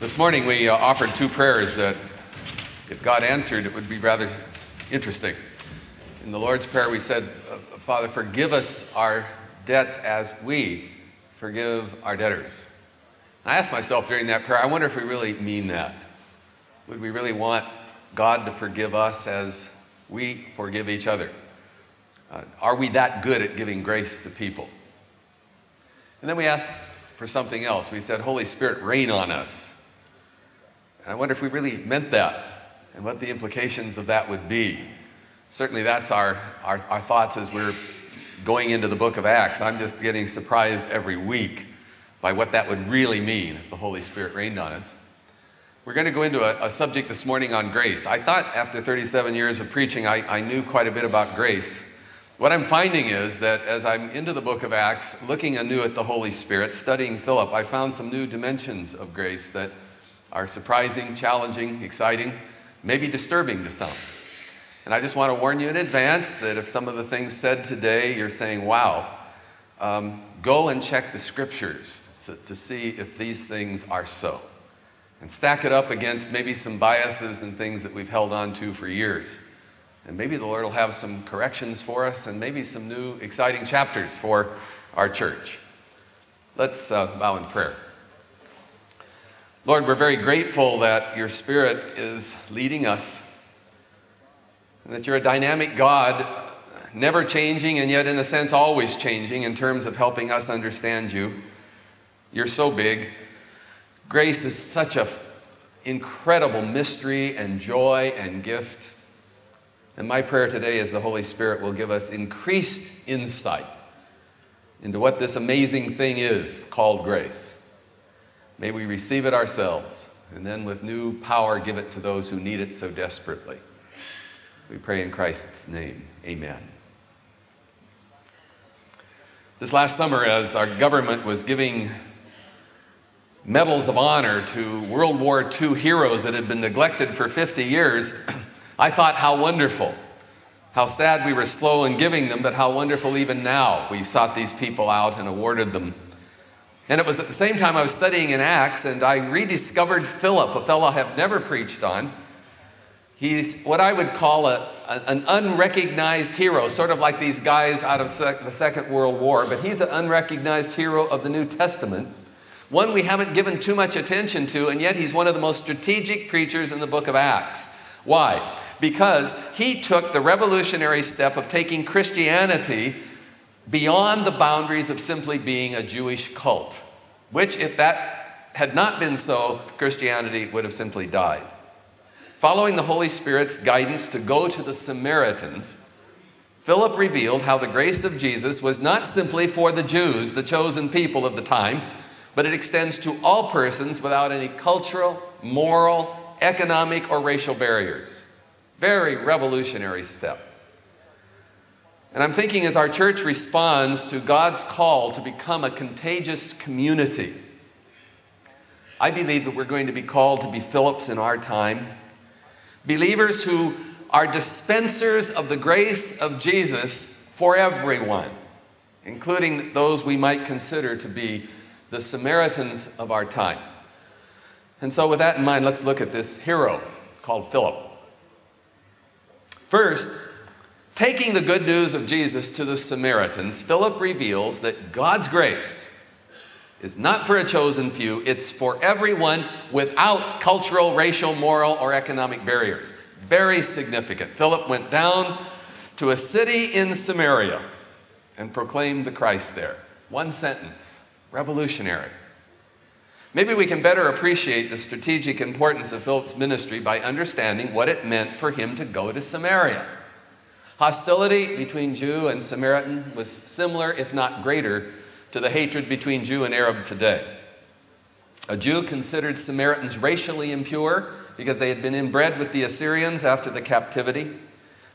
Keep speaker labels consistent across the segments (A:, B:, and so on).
A: This morning we uh, offered two prayers that, if God answered, it would be rather interesting. In the Lord's Prayer, we said, uh, Father, forgive us our debts as we forgive our debtors. I asked myself during that prayer, I wonder if we really mean that. Would we really want God to forgive us as we forgive each other? Uh, are we that good at giving grace to people? And then we asked for something else. We said, Holy Spirit, rain on us. And I wonder if we really meant that and what the implications of that would be. Certainly, that's our, our, our thoughts as we're going into the book of Acts. I'm just getting surprised every week by what that would really mean if the Holy Spirit rained on us. We're going to go into a, a, subject this morning on grace. I thought after 37 years of preaching, I, I, knew quite a bit about grace. What I'm finding is that as I'm into the book of Acts, looking anew at the Holy Spirit, studying Philip, I found some new dimensions of grace that are surprising, challenging, exciting, maybe disturbing to some. And I just want to warn you in advance that if some of the things said today you're saying, wow, um, go and check the scriptures to see if these things are so. And stack it up against maybe some biases and things that we've held on to for years. And maybe the Lord will have some corrections for us and maybe some new exciting chapters for our church. Let's uh, bow in prayer. Lord, we're very grateful that your Spirit is leading us, and that you're a dynamic God, never changing, and yet, in a sense, always changing in terms of helping us understand you. You're so big. Grace is such a incredible mystery and joy and gift. And my prayer today is the Holy Spirit will give us increased insight into what this amazing thing is called grace. May we receive it ourselves and then with new power give it to those who need it so desperately. We pray in Christ's name. Amen. This last summer, as our government was giving medals of honor to World War II heroes that had been neglected for 50 years, I thought how wonderful. How sad we were slow in giving them, but how wonderful even now we sought these people out and awarded them and it was at the same time I was studying in Acts, and I rediscovered Philip, a fellow I have never preached on. He's what I would call a, an unrecognized hero, sort of like these guys out of the Second World War, but he's an unrecognized hero of the New Testament. One we haven't given too much attention to, and yet he's one of the most strategic preachers in the book of Acts. Why? Because he took the revolutionary step of taking Christianity beyond the boundaries of simply being a Jewish cult, which, if that had not been so, Christianity would have simply died. Following the Holy Spirit's guidance to go to the Samaritans, Philip revealed how the grace of Jesus was not simply for the Jews, the chosen people of the time, but it extends to all persons without any cultural, moral, economic, or racial barriers. Very revolutionary step. And I'm thinking as our church responds to God's call to become a contagious community, I believe that we're going to be called to be Philips in our time. Believers who are dispensers of the grace of Jesus for everyone, including those we might consider to be the Samaritans of our time. And so, with that in mind, let's look at this hero called Philip. First, Taking the good news of Jesus to the Samaritans, Philip reveals that God's grace is not for a chosen few, it's for everyone without cultural, racial, moral, or economic barriers. Very significant. Philip went down to a city in Samaria and proclaimed the Christ there. One sentence, revolutionary. Maybe we can better appreciate the strategic importance of Philip's ministry by understanding what it meant for him to go to Samaria. Hostility between Jew and Samaritan was similar, if not greater, to the hatred between Jew and Arab today. A Jew considered Samaritans racially impure because they had been inbred with the Assyrians after the captivity.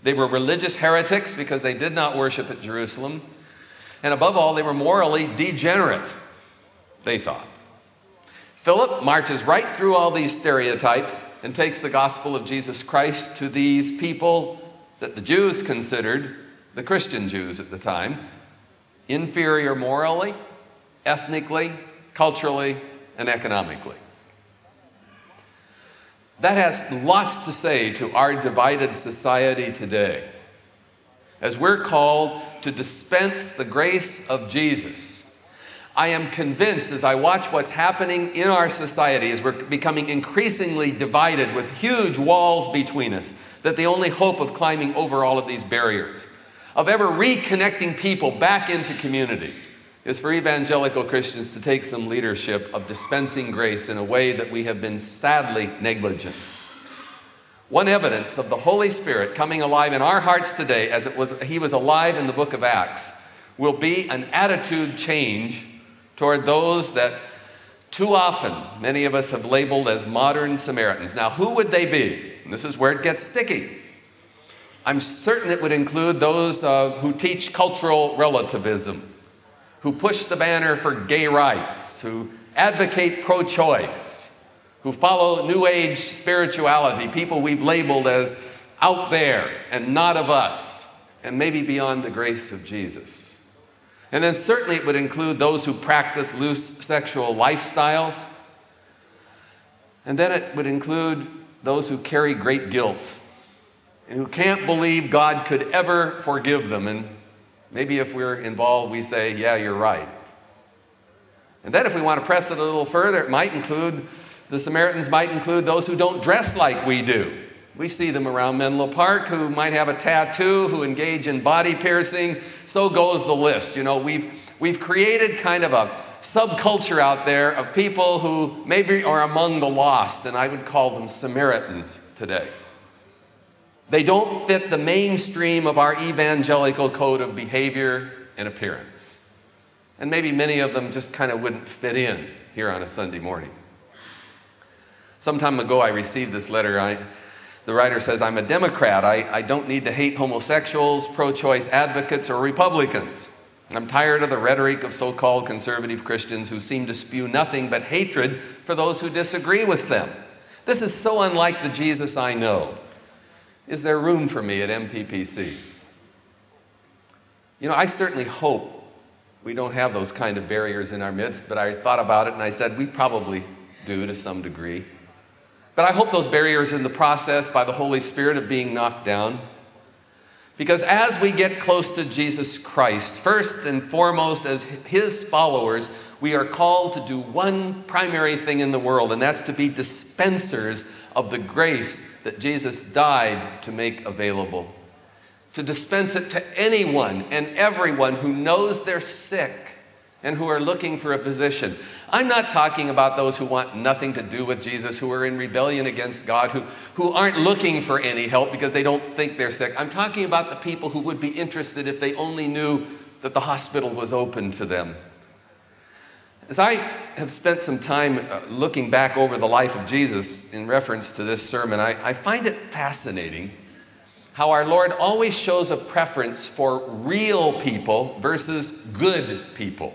A: They were religious heretics because they did not worship at Jerusalem. And above all, they were morally degenerate, they thought. Philip marches right through all these stereotypes and takes the gospel of Jesus Christ to these people that the Jews considered, the Christian Jews at the time, inferior morally, ethnically, culturally, and economically. That has lots to say to our divided society today. As we're called to dispense the grace of Jesus, I am convinced as I watch what's happening in our society, as we're becoming increasingly divided with huge walls between us, that the only hope of climbing over all of these barriers, of ever reconnecting people back into community, is for evangelical Christians to take some leadership of dispensing grace in a way that we have been sadly negligent. One evidence of the Holy Spirit coming alive in our hearts today, as it was, he was alive in the book of Acts, will be an attitude change toward those that too often many of us have labeled as modern Samaritans. Now, who would they be? And this is where it gets sticky. I'm certain it would include those uh, who teach cultural relativism who push the banner for gay rights, who advocate pro choice, who follow New Age spirituality, people we've labeled as out there and not of us, and maybe beyond the grace of Jesus. And then certainly it would include those who practice loose sexual lifestyles. And then it would include those who carry great guilt and who can't believe God could ever forgive them and Maybe if we're involved, we say, yeah, you're right. And then if we want to press it a little further, it might include, the Samaritans might include those who don't dress like we do. We see them around Menlo Park who might have a tattoo, who engage in body piercing. So goes the list. You know, we've, we've created kind of a subculture out there of people who maybe are among the lost, and I would call them Samaritans today. They don't fit the mainstream of our evangelical code of behavior and appearance. And maybe many of them just kind of wouldn't fit in here on a Sunday morning. Some time ago, I received this letter. I, the writer says, I'm a Democrat. I, I don't need to hate homosexuals, pro choice advocates, or Republicans. I'm tired of the rhetoric of so called conservative Christians who seem to spew nothing but hatred for those who disagree with them. This is so unlike the Jesus I know. Is there room for me at MPPC? You know, I certainly hope we don't have those kind of barriers in our midst, but I thought about it and I said we probably do to some degree. But I hope those barriers in the process by the Holy Spirit of being knocked down. Because as we get close to Jesus Christ, first and foremost as his followers, we are called to do one primary thing in the world, and that's to be dispensers of the grace that Jesus died to make available. To dispense it to anyone and everyone who knows they're sick and who are looking for a physician. I'm not talking about those who want nothing to do with Jesus, who are in rebellion against God, who, who aren't looking for any help because they don't think they're sick. I'm talking about the people who would be interested if they only knew that the hospital was open to them as I have spent some time uh, looking back over the life of Jesus in reference to this sermon, I, I find it fascinating how our Lord always shows a preference for real people versus good people.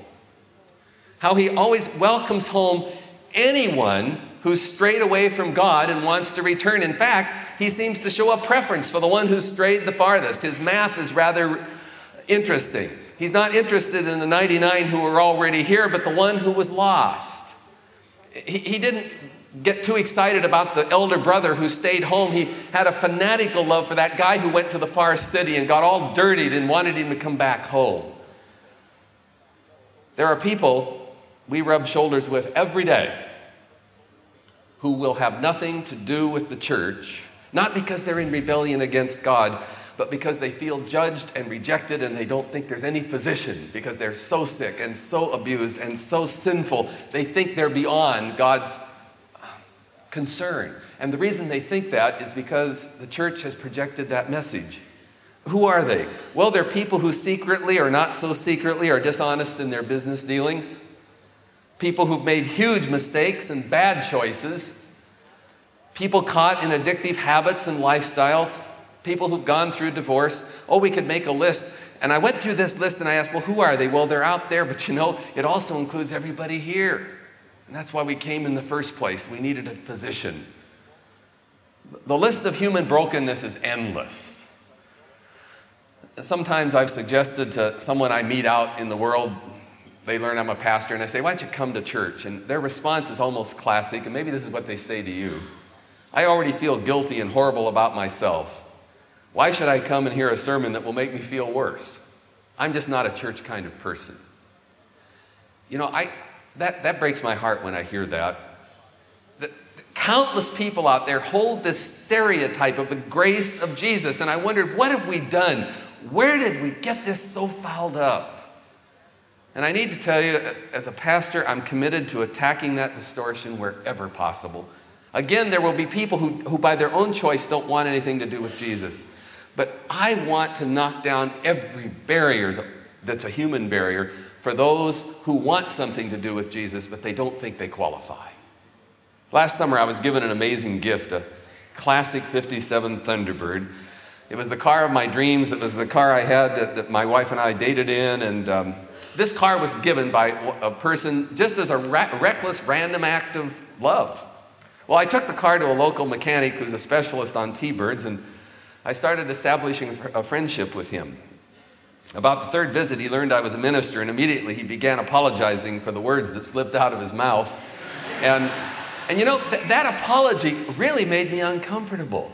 A: How he always welcomes home anyone who's strayed away from God and wants to return. In fact, he seems to show a preference for the one who's strayed the farthest. His math is rather interesting. He's not interested in the 99 who are already here, but the one who was lost. He, he didn't get too excited about the elder brother who stayed home. He had a fanatical love for that guy who went to the far city and got all dirtied and wanted him to come back home. There are people we rub shoulders with every day who will have nothing to do with the church, not because they're in rebellion against God, but because they feel judged and rejected and they don't think there's any physician because they're so sick and so abused and so sinful, they think they're beyond God's uh, concern. And the reason they think that is because the church has projected that message. Who are they? Well, they're people who secretly or not so secretly are dishonest in their business dealings, people who've made huge mistakes and bad choices, people caught in addictive habits and lifestyles people who've gone through divorce. Oh, we could make a list. And I went through this list and I asked, well, who are they? Well, they're out there, but you know, it also includes everybody here. And that's why we came in the first place. We needed a physician. The list of human brokenness is endless. Sometimes I've suggested to someone I meet out in the world, they learn I'm a pastor, and I say, Why don't you come to church? And their response is almost classic, and maybe this is what they say to you. I already feel guilty and horrible about myself. Why should I come and hear a sermon that will make me feel worse? I'm just not a church kind of person. You know, I, that, that breaks my heart when I hear that. The, countless people out there hold this stereotype of the grace of Jesus, and I wondered, what have we done? Where did we get this so fouled up? And I need to tell you, as a pastor, I'm committed to attacking that distortion wherever possible. Again, there will be people who, who, by their own choice, don't want anything to do with Jesus. But I want to knock down every barrier that's a human barrier for those who want something to do with Jesus, but they don't think they qualify. Last summer, I was given an amazing gift a classic 57 Thunderbird. It was the car of my dreams. It was the car I had that, that my wife and I dated in. And um, this car was given by a person just as a ra- reckless, random act of love. Well, I took the car to a local mechanic who's a specialist on T birds, and I started establishing a friendship with him. About the third visit, he learned I was a minister, and immediately he began apologizing for the words that slipped out of his mouth. And, and you know, th- that apology really made me uncomfortable.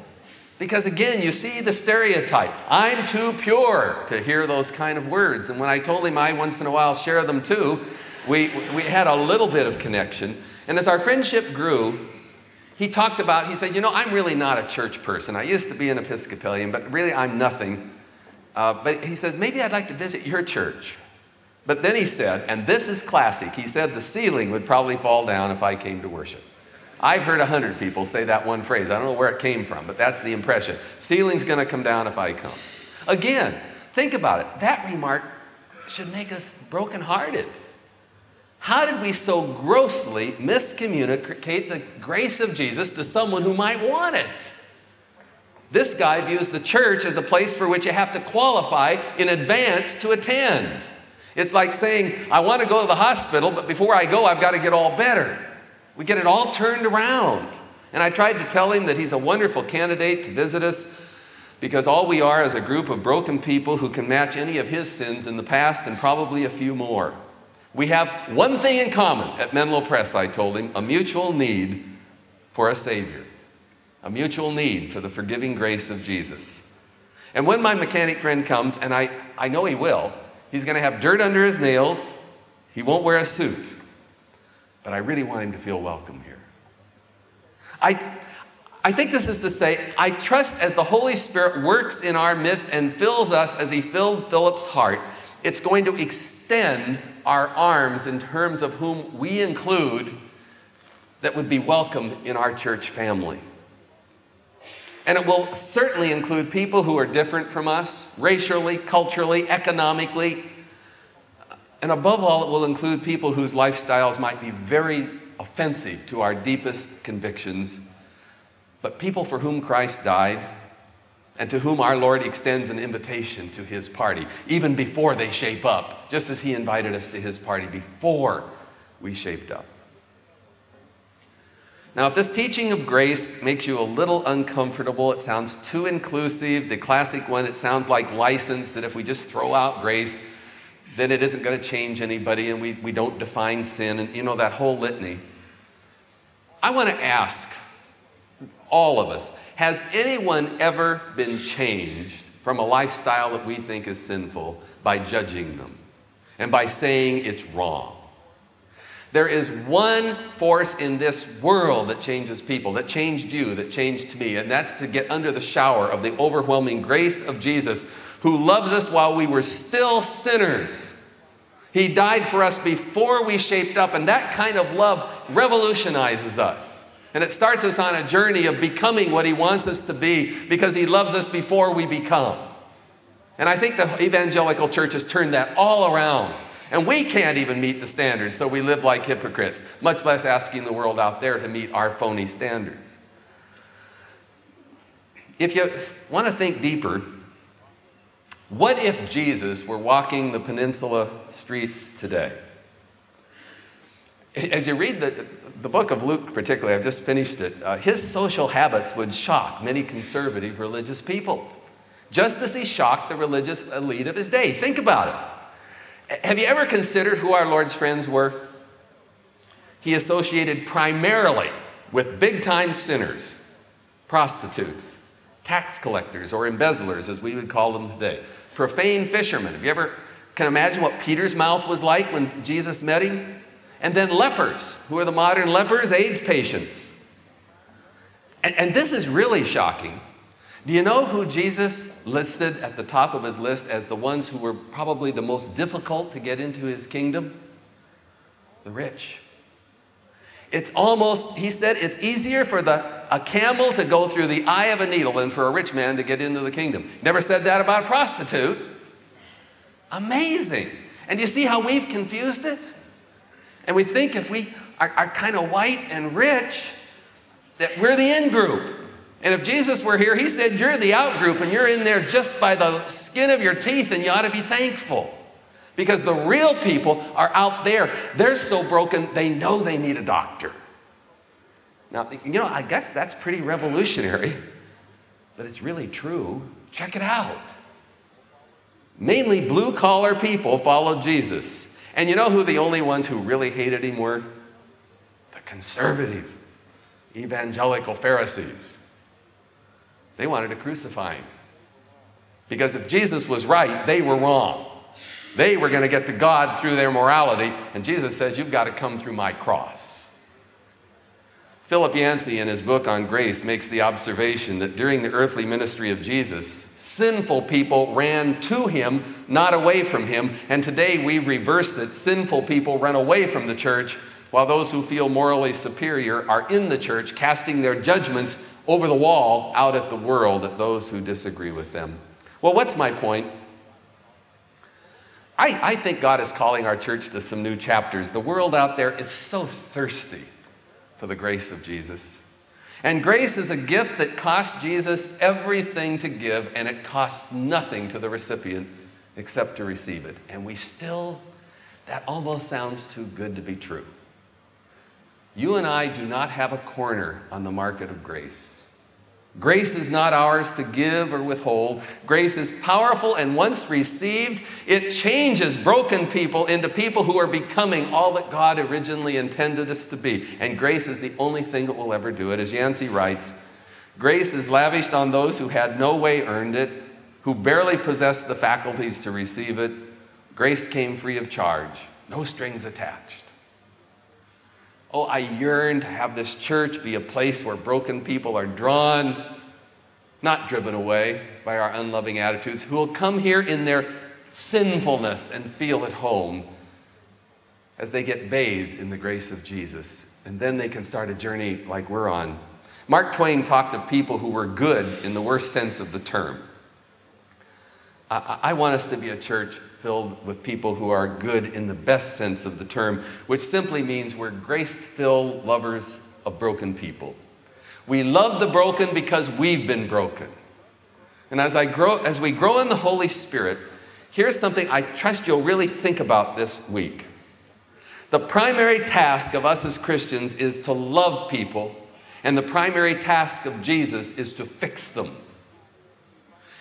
A: Because again, you see the stereotype. I'm too pure to hear those kind of words. And when I told him I once in a while share them too, we, we had a little bit of connection. And as our friendship grew, he talked about, he said, You know, I'm really not a church person. I used to be an Episcopalian, but really I'm nothing. Uh, but he says, Maybe I'd like to visit your church. But then he said, and this is classic, he said the ceiling would probably fall down if I came to worship. I've heard a hundred people say that one phrase. I don't know where it came from, but that's the impression. Ceiling's going to come down if I come. Again, think about it. That remark should make us brokenhearted. How did we so grossly miscommunicate the grace of Jesus to someone who might want it? This guy views the church as a place for which you have to qualify in advance to attend. It's like saying, I want to go to the hospital, but before I go, I've got to get all better. We get it all turned around. And I tried to tell him that he's a wonderful candidate to visit us because all we are is a group of broken people who can match any of his sins in the past and probably a few more. We have one thing in common at Menlo Pres, I told him a mutual need for a Savior, a mutual need for the forgiving grace of Jesus. And when my mechanic friend comes, and I, I know he will, he's going to have dirt under his nails, he won't wear a suit. But I really want him to feel welcome here. I, I think this is to say, I trust as the Holy Spirit works in our midst and fills us as he filled Philip's heart, it's going to extend our arms in terms of whom we include that would be welcome in our church family. And it will certainly include people who are different from us, racially, culturally, economically. And above all, it will include people whose lifestyles might be very offensive to our deepest convictions, but people for whom Christ died and to whom our Lord extends an invitation to his party, even before they shape up, just as he invited us to his party before we shaped up. Now, if this teaching of grace makes you a little uncomfortable, it sounds too inclusive, the classic one, it sounds like license, that if we just throw out grace, then it isn't going to change anybody and we, we don't define sin, and you know, that whole litany. I want to ask all of us has anyone ever been changed from a lifestyle that we think is sinful by judging them and by saying it's wrong? There is one force in this world that changes people, that changed you, that changed me, and that's to get under the shower of the overwhelming grace of Jesus, who loves us while we were still sinners. He died for us before we shaped up, and that kind of love revolutionizes us. And it starts us on a journey of becoming what He wants us to be because He loves us before we become. And I think the evangelical church has turned that all around. And we can't even meet the standards, so we live like hypocrites, much less asking the world out there to meet our phony standards. If you want to think deeper, what if Jesus were walking the peninsula streets today? As you read the, the book of Luke, particularly, I've just finished it, uh, his social habits would shock many conservative religious people, just as he shocked the religious elite of his day. Think about it. Have you ever considered who our Lord's friends were? He associated primarily with big time sinners prostitutes, tax collectors, or embezzlers, as we would call them today, profane fishermen. Have you ever can imagine what Peter's mouth was like when Jesus met him? And then lepers. Who are the modern lepers? AIDS patients. And, and this is really shocking. Do you know who Jesus listed at the top of his list as the ones who were probably the most difficult to get into his kingdom? The rich. It's almost, he said, it's easier for the, a camel to go through the eye of a needle than for a rich man to get into the kingdom. Never said that about a prostitute. Amazing. And you see how we've confused it? And we think if we are, are kind of white and rich, that we're the in group. And if Jesus were here, he said, You're the out group and you're in there just by the skin of your teeth, and you ought to be thankful. Because the real people are out there. They're so broken, they know they need a doctor. Now, you know, I guess that's pretty revolutionary, but it's really true. Check it out. Mainly blue collar people followed Jesus. And you know who the only ones who really hated him were? The conservative, evangelical Pharisees. They wanted to crucify him. Because if Jesus was right, they were wrong. They were going to get to God through their morality, and Jesus says, You've got to come through my cross. Philip Yancey, in his book on grace, makes the observation that during the earthly ministry of Jesus, sinful people ran to him, not away from him. And today we've reversed it. Sinful people run away from the church, while those who feel morally superior are in the church, casting their judgments over the wall out at the world, at those who disagree with them. Well, what's my point? I, I think God is calling our church to some new chapters. The world out there is so thirsty for the grace of Jesus. And grace is a gift that costs Jesus everything to give, and it costs nothing to the recipient except to receive it. And we still, that almost sounds too good to be true. You and I do not have a corner on the market of grace. Grace is not ours to give or withhold. Grace is powerful, and once received, it changes broken people into people who are becoming all that God originally intended us to be. And grace is the only thing that will ever do it. As Yancey writes, grace is lavished on those who had no way earned it, who barely possessed the faculties to receive it. Grace came free of charge, no strings attached. Oh, I yearn to have this church be a place where broken people are drawn, not driven away by our unloving attitudes, who will come here in their sinfulness and feel at home as they get bathed in the grace of Jesus. And then they can start a journey like we're on. Mark Twain talked of people who were good in the worst sense of the term. I, I want us to be a church filled with people who are good in the best sense of the term, which simply means we're grace filled lovers of broken people. We love the broken because we've been broken. And as, I grow, as we grow in the Holy Spirit, here's something I trust you'll really think about this week. The primary task of us as Christians is to love people, and the primary task of Jesus is to fix them.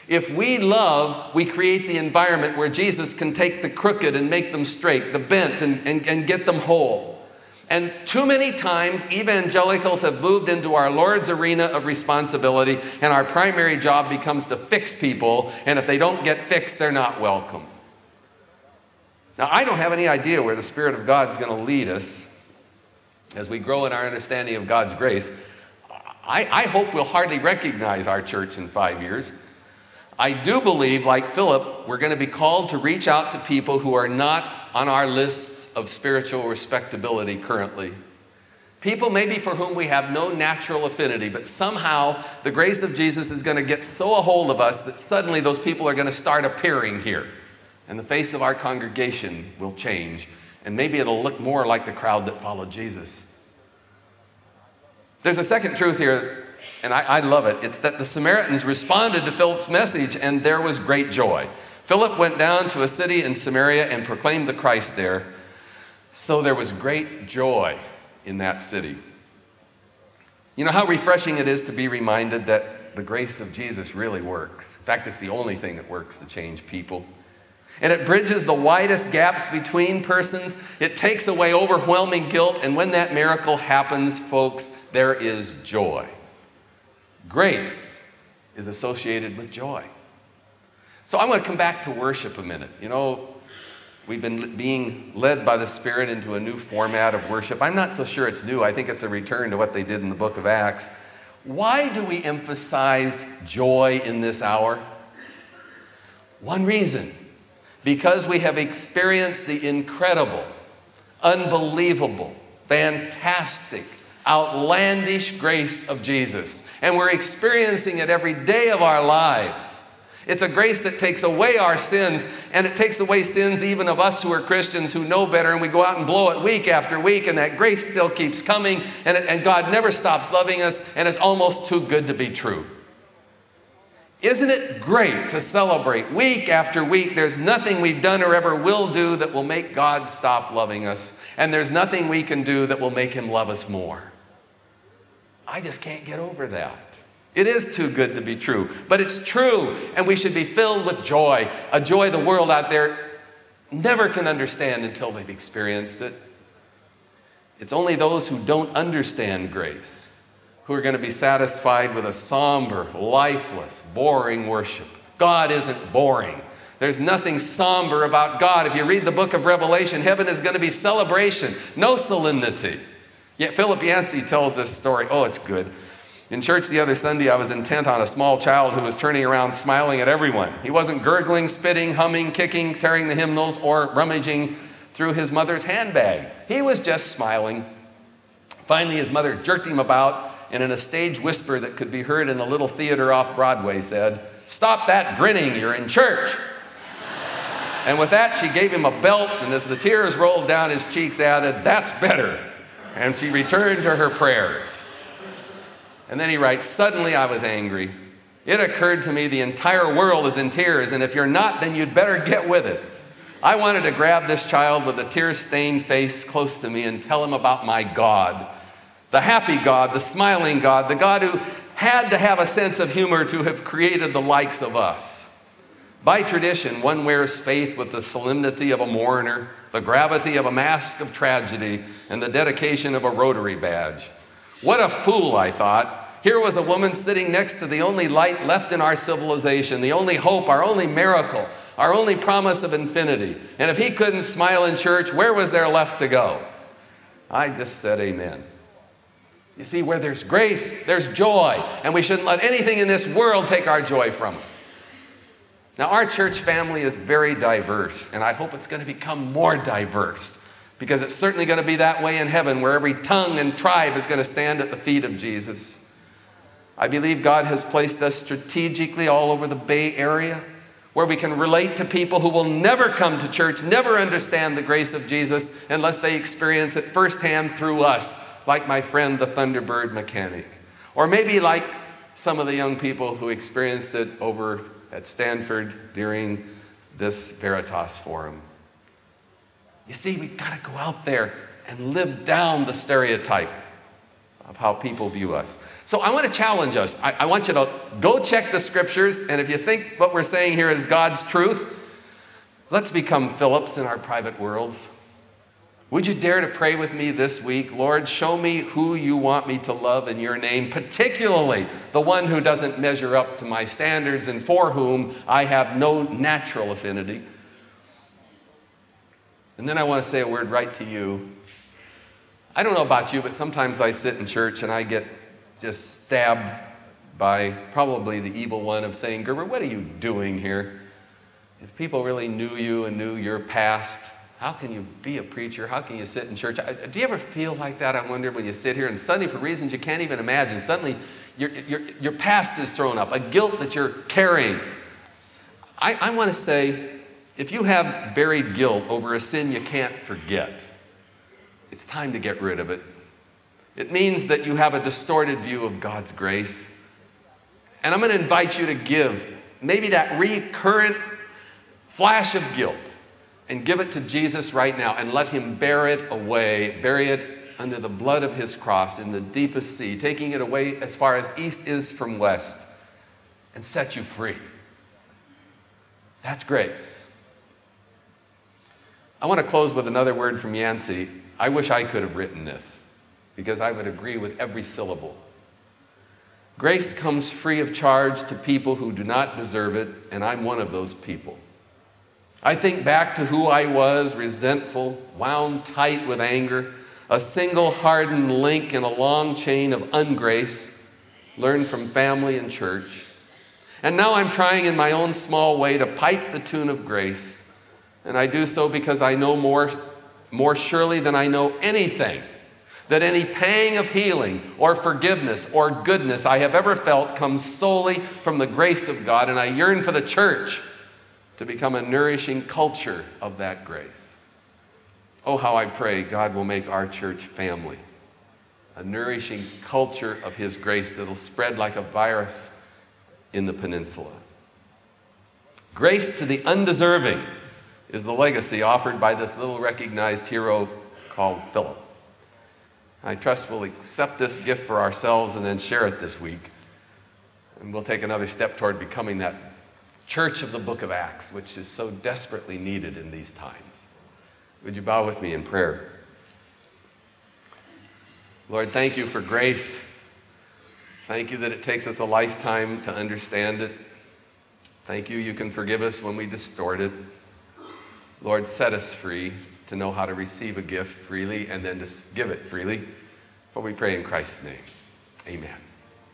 A: If we love, we create the environment where Jesus can take the crooked and make them straight, the bent and, and, and get them whole. And too many times, evangelicals have moved into our Lord's arena of responsibility, and our primary job becomes to fix people, and if they don't get fixed, they're not welcome. Now, I don't have any idea where the Spirit of God is going to lead us as we grow in our understanding of God's grace. I, I hope we'll hardly recognize our church in five years. I do believe, like Philip, we're going to be called to reach out to people who are not on our lists of spiritual respectability currently. People maybe for whom we have no natural affinity, but somehow the grace of Jesus is going to get so a hold of us that suddenly those people are going to start appearing here. And the face of our congregation will change. And maybe it'll look more like the crowd that followed Jesus. There's a second truth here and I, I love it. It's that the Samaritans responded to Philip's message and there was great joy. Philip went down to a city in Samaria and proclaimed the Christ there. So there was great joy in that city. You know how refreshing it is to be reminded that the grace of Jesus really works. In fact, it's the only thing that works to change people. And it bridges the widest gaps between persons. It takes away overwhelming guilt. And when that miracle happens, folks, there is joy grace is associated with joy. So I'm going to come back to worship a minute. You know, we've been being led by the Spirit into a new format of worship. I'm not so sure it's new. I think it's a return to what they did in the book of Acts. Why do we emphasize joy in this hour? One reason because we have experienced the incredible, unbelievable, fantastic, outlandish grace of Jesus. And we're experiencing it every day of our lives. It's a grace that takes away our sins, and it takes away sins even of us who are Christians who know better, and we go out and blow it week after week, and that grace still keeps coming, and, and God never stops loving us, and it's almost too good to be true. Isn't it great to celebrate week after week? There's nothing we've done or ever will do that will make God stop loving us, and there's nothing we can do that will make Him love us more. I just can't get over that. It is too good to be true, but it's true, and we should be filled with joy, a joy the world out there never can understand until they've experienced it. It's only those who don't understand grace who are going to be satisfied with a somber, lifeless, boring worship. God isn't boring. There's nothing somber about God. If you read the book of Revelation, heaven is going to be celebration, no solemnity. Yet Philip Yancey tells this story. Oh, it's good. In church the other Sunday, I was intent on a small child who was turning around smiling at everyone. He wasn't gurgling, spitting, humming, kicking, tearing the hymnals, or rummaging through his mother's handbag. He was just smiling. Finally, his mother jerked him about and in a stage whisper that could be heard in a little theater off Broadway said, Stop that grinning, you're in church. and with that, she gave him a belt, and as the tears rolled down his cheeks, added, That's better. And she returned to her prayers. And then he writes, Suddenly I was angry. It occurred to me the entire world is in tears, and if you're not, then you'd better get with it. I wanted to grab this child with a tear stained face close to me and tell him about my God the happy God, the smiling God, the God who had to have a sense of humor to have created the likes of us. By tradition, one wears faith with the solemnity of a mourner, the gravity of a mask of tragedy, and the dedication of a rotary badge. What a fool, I thought. Here was a woman sitting next to the only light left in our civilization, the only hope, our only miracle, our only promise of infinity. And if he couldn't smile in church, where was there left to go? I just said amen. You see, where there's grace, there's joy, and we shouldn't let anything in this world take our joy from us. Now, our church family is very diverse, and I hope it's going to become more diverse because it's certainly going to be that way in heaven where every tongue and tribe is going to stand at the feet of Jesus. I believe God has placed us strategically all over the Bay Area where we can relate to people who will never come to church, never understand the grace of Jesus unless they experience it firsthand through us like my friend the Thunderbird mechanic. Or maybe like some of the young people who experienced it over at Stanford during this Veritas Forum. You see, we've got to go out there and live down the stereotype of how people view us. So I want to challenge us. I, I, want you to go check the scriptures, and if you think what we're saying here is God's truth, let's become Philips in our private worlds. Would you dare to pray with me this week? Lord, show me who you want me to love in your name, particularly the one who doesn't measure up to my standards and for whom I have no natural affinity. And then I want to say a word right to you. I don't know about you, but sometimes I sit in church and I get just stabbed by probably the evil one of saying, Gerber, what are you doing here? If people really knew you and knew your past, how can you be a preacher? How can you sit in church? Do you ever feel like that? I wonder when you sit here and suddenly, for reasons you can't even imagine, suddenly your, your, your past is thrown up, a guilt that you're carrying. I, I want to say if you have buried guilt over a sin you can't forget, it's time to get rid of it. It means that you have a distorted view of God's grace. And I'm going to invite you to give maybe that recurrent flash of guilt and give it to Jesus right now and let him bear it away, bury it under the blood of his cross in the deepest sea, taking it away as far as east is from west, and set you free. That's grace. I want to close with another word from Yancey. I wish I could have written this because I would agree with every syllable. Grace comes free of charge to people who do not deserve it, and I'm one of those people. I think back to who I was resentful, wound tight with anger, a single hardened link in a long chain of ungrace learned from family and church. And now I'm trying in my own small way to pipe the tune of grace. And I do so because I know more, more surely than I know anything that any pang of healing or forgiveness or goodness I have ever felt comes solely from the grace of God, and I yearn for the church to become a nourishing culture of that grace. Oh, how I pray God will make our church family a nourishing culture of His grace that'll spread like a virus in the peninsula. Grace to the undeserving is the legacy offered by this little recognized hero called Philip. I trust we'll accept this gift for ourselves and then share it this week. And we'll take another step toward becoming that church of the book of Acts, which is so desperately needed in these times. Would you bow with me in prayer? Lord, thank you for grace. Thank you that it takes us a lifetime to understand it. Thank you, you can forgive us when we distort it. Lord, set us free to know how to receive a gift freely and then to give it freely. For we pray in Christ's name. Amen.